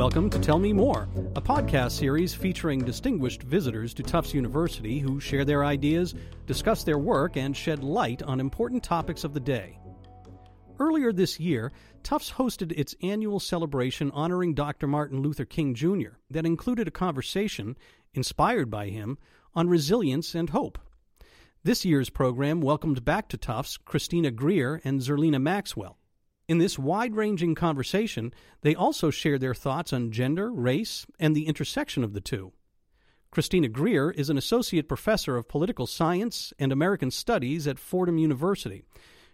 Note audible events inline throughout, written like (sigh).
Welcome to Tell Me More, a podcast series featuring distinguished visitors to Tufts University who share their ideas, discuss their work, and shed light on important topics of the day. Earlier this year, Tufts hosted its annual celebration honoring Dr. Martin Luther King Jr. that included a conversation, inspired by him, on resilience and hope. This year's program welcomed back to Tufts Christina Greer and Zerlina Maxwell. In this wide ranging conversation, they also shared their thoughts on gender, race, and the intersection of the two. Christina Greer is an associate professor of political science and American studies at Fordham University.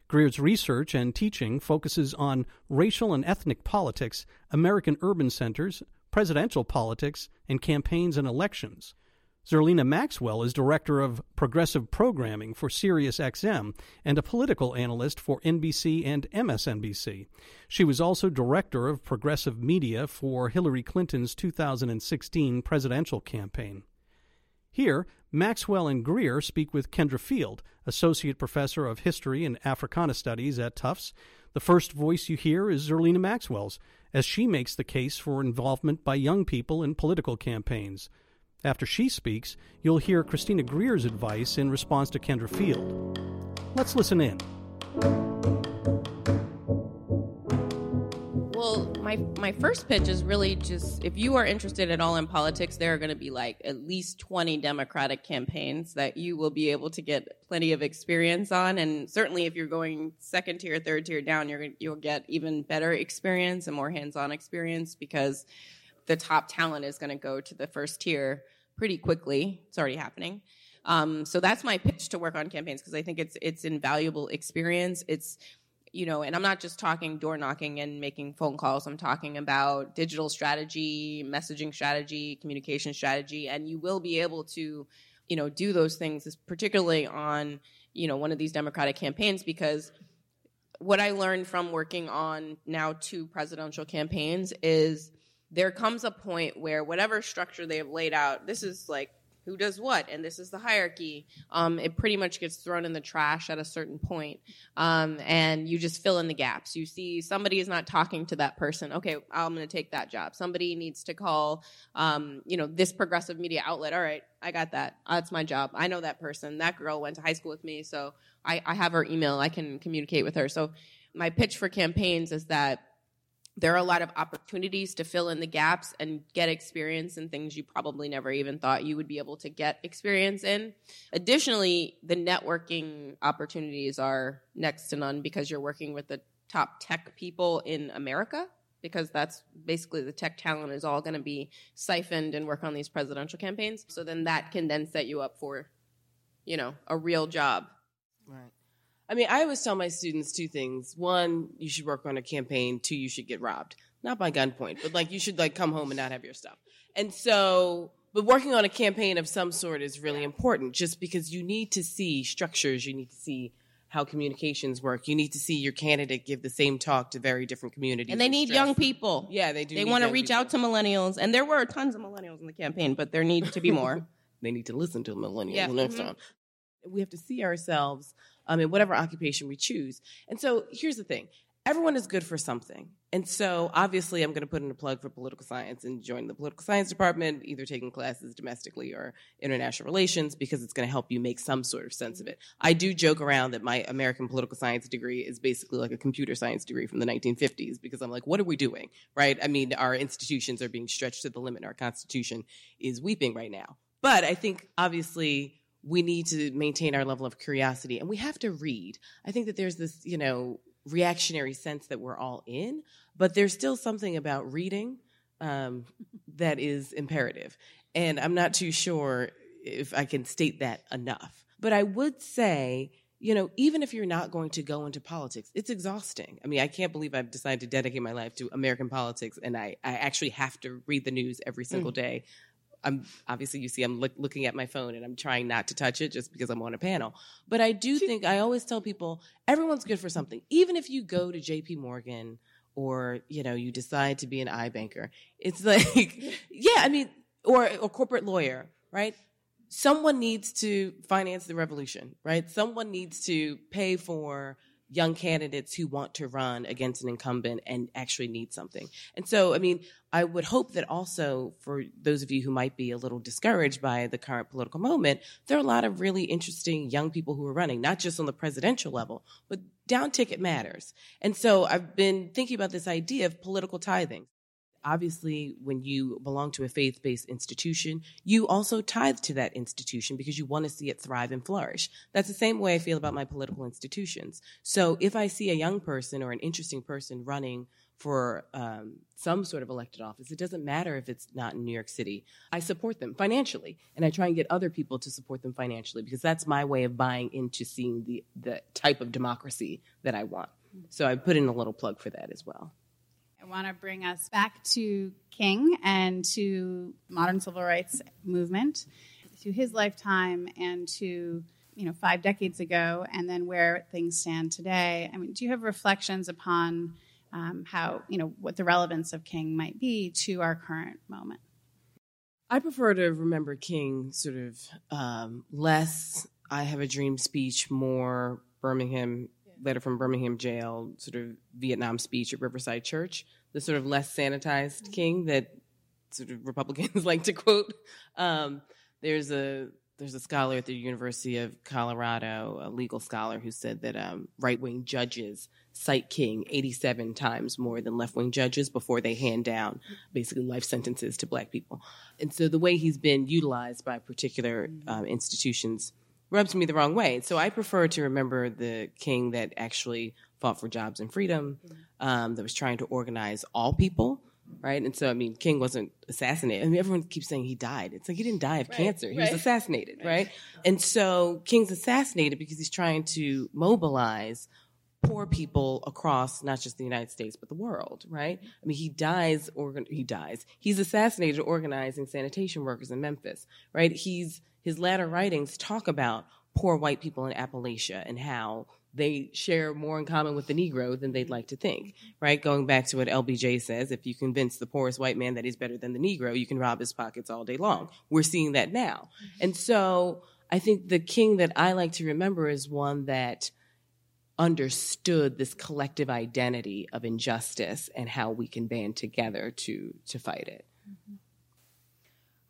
Greer's research and teaching focuses on racial and ethnic politics, American urban centers, presidential politics, and campaigns and elections. Zerlina Maxwell is director of progressive programming for SiriusXM and a political analyst for NBC and MSNBC. She was also director of progressive media for Hillary Clinton's 2016 presidential campaign. Here, Maxwell and Greer speak with Kendra Field, associate professor of history and Africana studies at Tufts. The first voice you hear is Zerlina Maxwell's, as she makes the case for involvement by young people in political campaigns. After she speaks, you'll hear Christina Greer's advice in response to Kendra Field. Let's listen in. Well, my my first pitch is really just if you are interested at all in politics, there are going to be like at least 20 Democratic campaigns that you will be able to get plenty of experience on and certainly if you're going second tier, third tier down, you're you'll get even better experience and more hands-on experience because the top talent is going to go to the first tier pretty quickly. It's already happening. Um, so that's my pitch to work on campaigns because I think it's it's invaluable experience. It's you know, and I'm not just talking door knocking and making phone calls. I'm talking about digital strategy, messaging strategy, communication strategy, and you will be able to, you know, do those things, particularly on you know one of these Democratic campaigns because what I learned from working on now two presidential campaigns is there comes a point where whatever structure they have laid out, this is like who does what, and this is the hierarchy. Um, it pretty much gets thrown in the trash at a certain point, um, and you just fill in the gaps. You see somebody is not talking to that person. Okay, I'm going to take that job. Somebody needs to call, um, you know, this progressive media outlet. All right, I got that. That's my job. I know that person. That girl went to high school with me, so I, I have her email. I can communicate with her. So my pitch for campaigns is that there are a lot of opportunities to fill in the gaps and get experience in things you probably never even thought you would be able to get experience in. Additionally, the networking opportunities are next to none because you're working with the top tech people in America because that's basically the tech talent is all going to be siphoned and work on these presidential campaigns. So then that can then set you up for, you know, a real job. Right. I mean, I always tell my students two things. One, you should work on a campaign. Two, you should get robbed. Not by gunpoint, but like you should like come home and not have your stuff. And so, but working on a campaign of some sort is really important just because you need to see structures, you need to see how communications work. You need to see your candidate give the same talk to very different communities. And they need young people. Yeah, they do. They want to reach people. out to millennials. And there were tons of millennials in the campaign, but there need to be more. (laughs) they need to listen to millennials yeah. next mm-hmm. time. We have to see ourselves um, in whatever occupation we choose. And so here's the thing everyone is good for something. And so obviously I'm going to put in a plug for political science and join the political science department, either taking classes domestically or international relations because it's going to help you make some sort of sense of it. I do joke around that my American political science degree is basically like a computer science degree from the 1950s because I'm like, what are we doing? Right? I mean, our institutions are being stretched to the limit. Our constitution is weeping right now. But I think obviously we need to maintain our level of curiosity and we have to read. I think that there's this, you know, reactionary sense that we're all in, but there's still something about reading um, (laughs) that is imperative. And I'm not too sure if I can state that enough. But I would say, you know, even if you're not going to go into politics, it's exhausting. I mean, I can't believe I've decided to dedicate my life to American politics and I, I actually have to read the news every single mm. day I'm obviously you see I'm look, looking at my phone and I'm trying not to touch it just because I'm on a panel. But I do think I always tell people everyone's good for something. Even if you go to JP Morgan or, you know, you decide to be an iBanker. It's (laughs) like yeah, I mean or a corporate lawyer, right? Someone needs to finance the revolution, right? Someone needs to pay for young candidates who want to run against an incumbent and actually need something. And so, I mean, I would hope that also for those of you who might be a little discouraged by the current political moment, there are a lot of really interesting young people who are running, not just on the presidential level, but down ticket matters. And so I've been thinking about this idea of political tithing obviously when you belong to a faith-based institution you also tithe to that institution because you want to see it thrive and flourish. That's the same way i feel about my political institutions. So if i see a young person or an interesting person running for um, some sort of elected office it doesn't matter if it's not in new york city. I support them financially and i try and get other people to support them financially because that's my way of buying into seeing the, the type of democracy that i want. So i put in a little plug for that as well I want to bring us back to King and to modern civil rights movement, to his lifetime and to you know five decades ago, and then where things stand today. I mean, do you have reflections upon um, how you know what the relevance of King might be to our current moment? I prefer to remember King sort of um, less. I have a dream speech, more Birmingham letter from Birmingham jail, sort of Vietnam speech at Riverside Church, the sort of less sanitized mm-hmm. king that sort of Republicans (laughs) like to quote. Um, there's a there's a scholar at the University of Colorado, a legal scholar, who said that um, right wing judges cite King 87 times more than left wing judges before they hand down basically life sentences to black people. And so the way he's been utilized by particular mm-hmm. um, institutions rubs me the wrong way. So I prefer to remember the king that actually fought for jobs and freedom, um, that was trying to organize all people, right? And so, I mean, King wasn't assassinated. I mean, everyone keeps saying he died. It's like he didn't die of right, cancer. He right. was assassinated, right. right? And so King's assassinated because he's trying to mobilize poor people across not just the United States but the world, right? I mean, he dies he dies. He's assassinated organizing sanitation workers in Memphis, right? He's his latter writings talk about poor white people in Appalachia and how they share more in common with the Negro than they'd like to think, right? Going back to what LBJ says, if you convince the poorest white man that he's better than the Negro, you can rob his pockets all day long. We're seeing that now. And so I think the king that I like to remember is one that understood this collective identity of injustice and how we can band together to to fight it. Mm-hmm.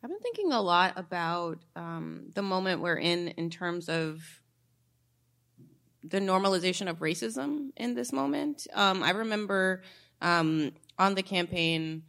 I've been thinking a lot about um, the moment we're in in terms of the normalization of racism in this moment. Um, I remember um, on the campaign,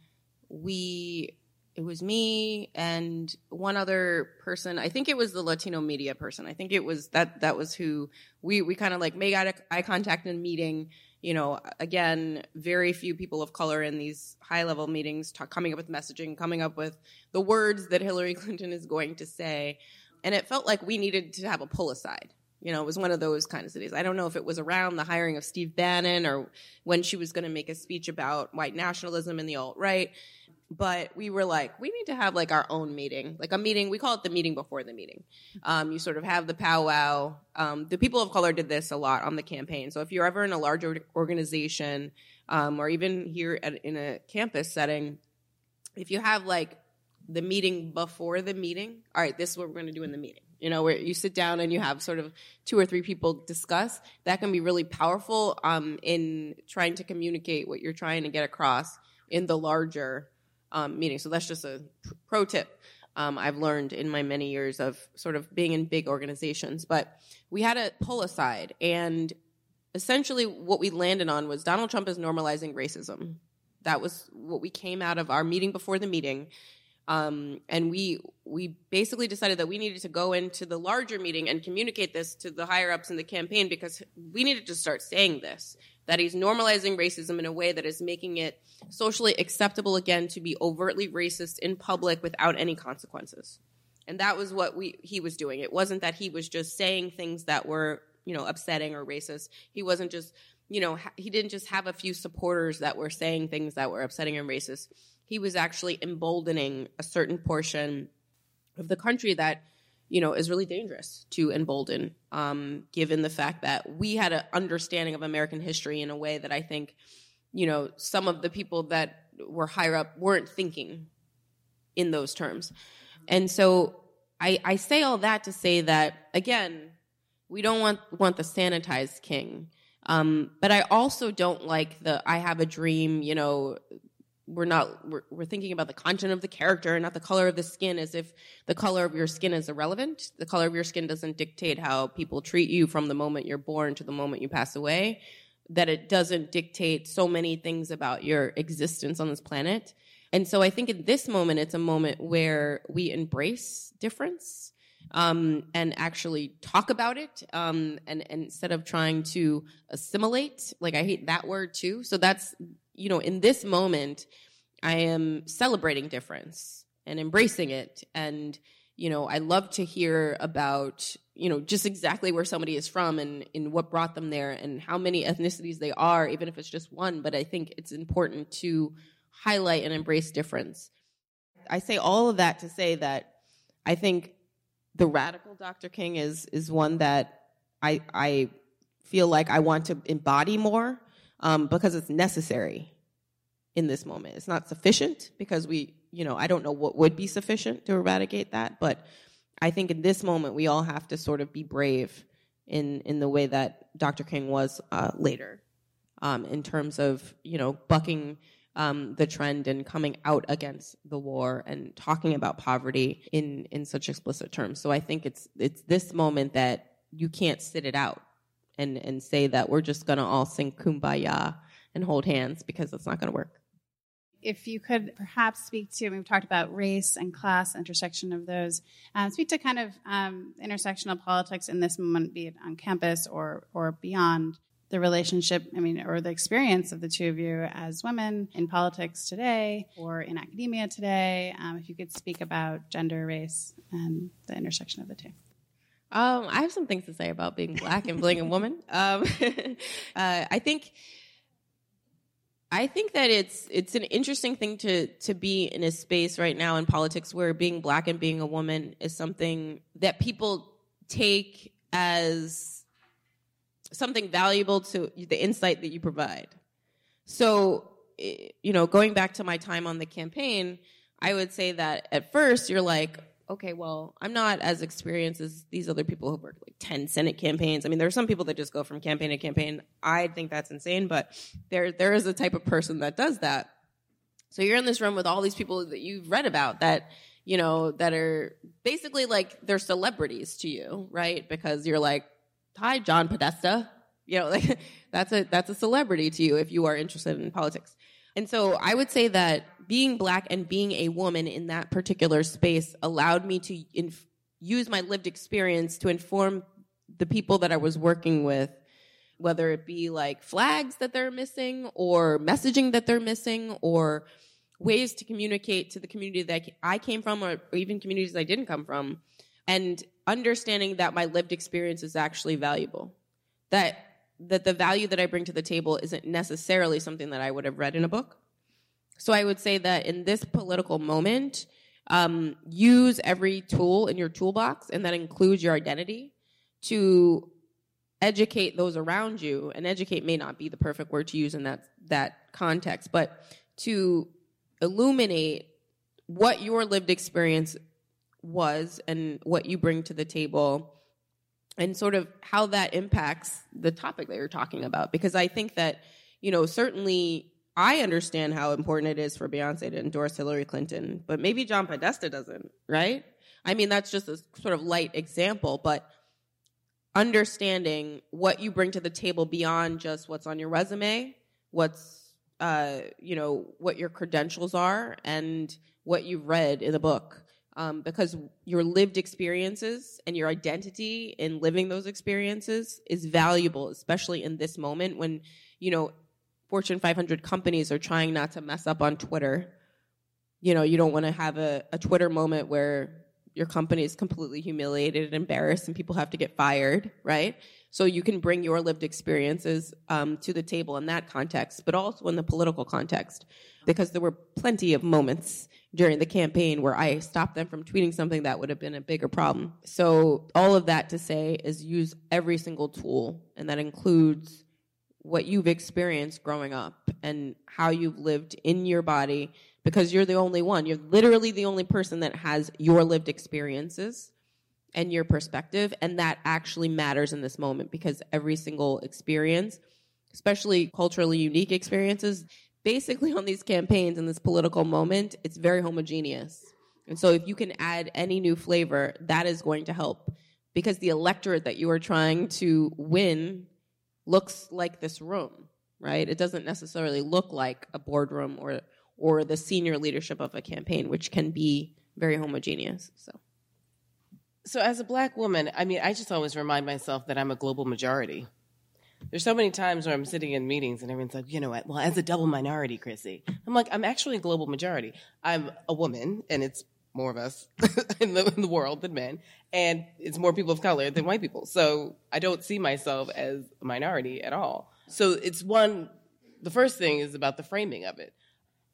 we it was me and one other person. I think it was the Latino media person. I think it was that that was who we we kind of like made eye contact in meeting you know, again, very few people of color in these high level meetings talk, coming up with messaging, coming up with the words that Hillary (laughs) Clinton is going to say. And it felt like we needed to have a pull aside. You know, it was one of those kind of cities. I don't know if it was around the hiring of Steve Bannon or when she was going to make a speech about white nationalism and the alt right but we were like, we need to have like our own meeting, like a meeting. We call it the meeting before the meeting. Um, you sort of have the powwow. Um, the people of color did this a lot on the campaign. So if you're ever in a larger organization, um, or even here at, in a campus setting, if you have like the meeting before the meeting, all right, this is what we're going to do in the meeting. You know, where you sit down and you have sort of two or three people discuss. That can be really powerful um, in trying to communicate what you're trying to get across in the larger um, meeting. So that's just a pro tip um, I've learned in my many years of sort of being in big organizations. But we had to pull aside, and essentially what we landed on was Donald Trump is normalizing racism. That was what we came out of our meeting before the meeting. Um, and we we basically decided that we needed to go into the larger meeting and communicate this to the higher ups in the campaign because we needed to start saying this that he's normalizing racism in a way that is making it socially acceptable again to be overtly racist in public without any consequences. And that was what we he was doing. It wasn't that he was just saying things that were, you know, upsetting or racist. He wasn't just, you know, he didn't just have a few supporters that were saying things that were upsetting and racist. He was actually emboldening a certain portion of the country that you know, is really dangerous to embolden, um, given the fact that we had an understanding of American history in a way that I think, you know, some of the people that were higher up weren't thinking in those terms. And so I, I say all that to say that, again, we don't want, want the sanitized king. Um, but I also don't like the I have a dream, you know, we're not we're, we're thinking about the content of the character and not the color of the skin as if the color of your skin is irrelevant. The color of your skin doesn't dictate how people treat you from the moment you're born to the moment you pass away that it doesn't dictate so many things about your existence on this planet. And so i think in this moment it's a moment where we embrace difference um, and actually talk about it um, and, and instead of trying to assimilate like i hate that word too. So that's you know, in this moment, I am celebrating difference and embracing it. And, you know, I love to hear about, you know, just exactly where somebody is from and, and what brought them there and how many ethnicities they are, even if it's just one. But I think it's important to highlight and embrace difference. I say all of that to say that I think the radical Dr. King is is one that I I feel like I want to embody more um, because it's necessary in this moment. It's not sufficient because we, you know, I don't know what would be sufficient to eradicate that, but I think in this moment we all have to sort of be brave in in the way that Dr. King was uh, later, um, in terms of you know bucking um, the trend and coming out against the war and talking about poverty in in such explicit terms. So I think it's it's this moment that you can't sit it out and and say that we're just going to all sing kumbaya and hold hands because it's not going to work. If you could perhaps speak to, we've talked about race and class, intersection of those. Uh, speak to kind of um, intersectional politics in this moment, be it on campus or or beyond the relationship, I mean, or the experience of the two of you as women in politics today or in academia today. Um, if you could speak about gender, race, and the intersection of the two. Um, I have some things to say about being black and being a (laughs) woman. Um, (laughs) uh, I think, I think that it's it's an interesting thing to to be in a space right now in politics where being black and being a woman is something that people take as something valuable to the insight that you provide. So, you know, going back to my time on the campaign, I would say that at first you're like, okay, well, I'm not as experienced as these other people who worked like 10 Senate campaigns. I mean, there are some people that just go from campaign to campaign. I think that's insane, but there, there is a type of person that does that. So you're in this room with all these people that you've read about that, you know, that are basically like they're celebrities to you, right? Because you're like, hi, John Podesta. You know, like (laughs) that's a, that's a celebrity to you if you are interested in politics. And so I would say that being black and being a woman in that particular space allowed me to inf- use my lived experience to inform the people that I was working with, whether it be like flags that they're missing or messaging that they're missing or ways to communicate to the community that I came from or, or even communities I didn't come from and understanding that my lived experience is actually valuable. That that the value that I bring to the table isn't necessarily something that I would have read in a book. So I would say that in this political moment, um, use every tool in your toolbox, and that includes your identity, to educate those around you. And educate may not be the perfect word to use in that that context, but to illuminate what your lived experience was and what you bring to the table and sort of how that impacts the topic that you're talking about. Because I think that, you know, certainly I understand how important it is for Beyonce to endorse Hillary Clinton, but maybe John Podesta doesn't, right? I mean, that's just a sort of light example, but understanding what you bring to the table beyond just what's on your resume, what's, uh, you know, what your credentials are, and what you've read in the book um, because your lived experiences and your identity in living those experiences is valuable, especially in this moment when, you know, Fortune 500 companies are trying not to mess up on Twitter. You know, you don't want to have a, a Twitter moment where your company is completely humiliated and embarrassed and people have to get fired, right? So you can bring your lived experiences um, to the table in that context, but also in the political context, because there were plenty of moments during the campaign where I stopped them from tweeting something that would have been a bigger problem. So all of that to say is use every single tool, and that includes what you've experienced growing up and how you've lived in your body because you're the only one. You're literally the only person that has your lived experiences and your perspective. And that actually matters in this moment because every single experience especially culturally unique experiences, basically on these campaigns in this political moment, it's very homogeneous. And so if you can add any new flavor, that is going to help because the electorate that you are trying to win looks like this room, right? It doesn't necessarily look like a boardroom or or the senior leadership of a campaign, which can be very homogeneous. So so as a black woman, I mean, I just always remind myself that I'm a global majority. There's so many times where I'm sitting in meetings and everyone's like, you know what? Well, as a double minority, Chrissy, I'm like, I'm actually a global majority. I'm a woman, and it's more of us (laughs) in, the, in the world than men, and it's more people of color than white people. So I don't see myself as a minority at all. So it's one, the first thing is about the framing of it.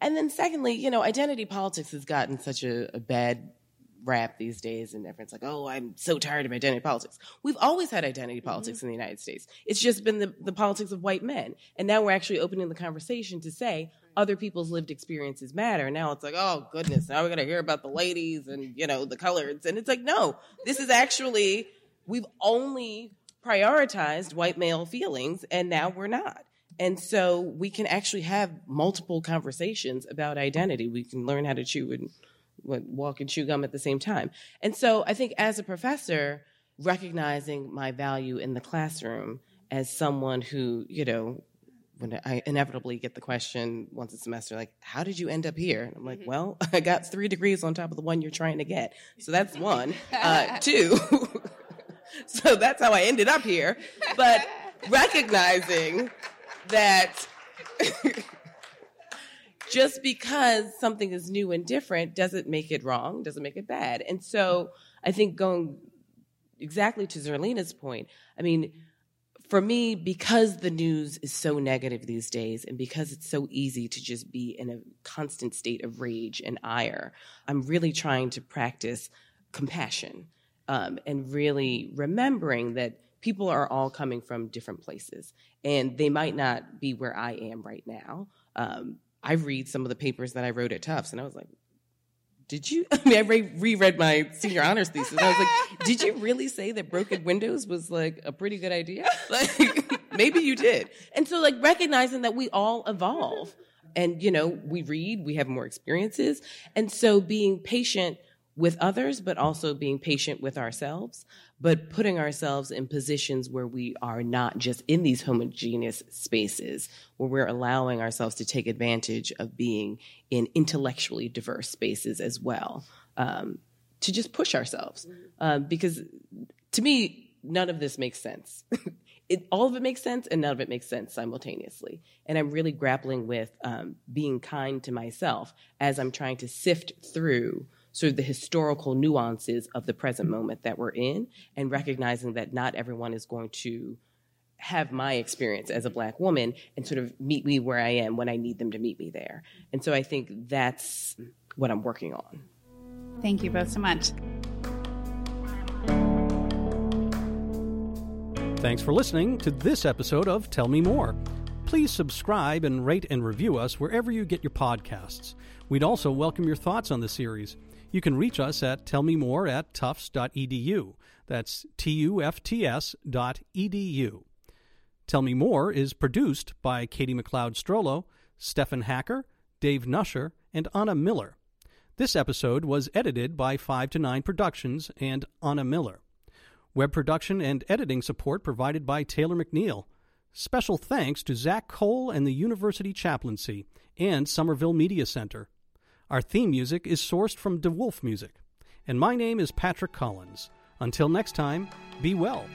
And then secondly, you know, identity politics has gotten such a, a bad rap these days, and everyone's like, "Oh, I'm so tired of identity politics." We've always had identity mm-hmm. politics mm-hmm. in the United States. It's just been the, the politics of white men, and now we're actually opening the conversation to say other people's lived experiences matter. And Now it's like, oh goodness, now we're gonna hear about the ladies and you know the coloreds, and it's like, no, this is actually we've only prioritized white male feelings, and now we're not. And so we can actually have multiple conversations about identity. We can learn how to chew and walk and chew gum at the same time. And so I think as a professor, recognizing my value in the classroom as someone who, you know, when I inevitably get the question once a semester, like, how did you end up here? And I'm like, mm-hmm. well, (laughs) I got three degrees on top of the one you're trying to get. So that's (laughs) one. Uh, two. (laughs) so that's how I ended up here. But recognizing that (laughs) just because something is new and different doesn't make it wrong, doesn't make it bad. And so I think going exactly to Zerlina's point, I mean, for me, because the news is so negative these days and because it's so easy to just be in a constant state of rage and ire, I'm really trying to practice compassion um, and really remembering that people are all coming from different places and they might not be where I am right now. Um, I read some of the papers that I wrote at Tufts, and I was like, did you? (laughs) I mean, I re- reread my senior honors thesis. I was like, did you really say that broken windows was like a pretty good idea? (laughs) Like, (laughs) maybe you did. And so, like, recognizing that we all evolve and, you know, we read, we have more experiences. And so being patient with others, but also being patient with ourselves, but putting ourselves in positions where we are not just in these homogeneous spaces, where we're allowing ourselves to take advantage of being in intellectually diverse spaces as well, um, to just push ourselves. Um, because to me, none of this makes sense. (laughs) it, all of it makes sense and none of it makes sense simultaneously. And I'm really grappling with um, being kind to myself as I'm trying to sift through sort of the historical nuances of the present moment that we're in and recognizing that not everyone is going to have my experience as a black woman and sort of meet me where I am when I need them to meet me there. And so I think that's what I'm working on. Thank you both so much. Thanks for listening to this episode of Tell Me More. Please subscribe and rate and review us wherever you get your podcasts. We'd also welcome your thoughts on the series. You can reach us at tellmemore at tufts.edu. That's T U F T S dot edu. Tell Me More is produced by Katie McLeod Strollo, Stefan Hacker, Dave Nusher, and Anna Miller. This episode was edited by 5 to 9 Productions and Anna Miller. Web production and editing support provided by Taylor McNeil. Special thanks to Zach Cole and the University Chaplaincy and Somerville Media Center. Our theme music is sourced from De Wolfe Music. And my name is Patrick Collins. Until next time, be well.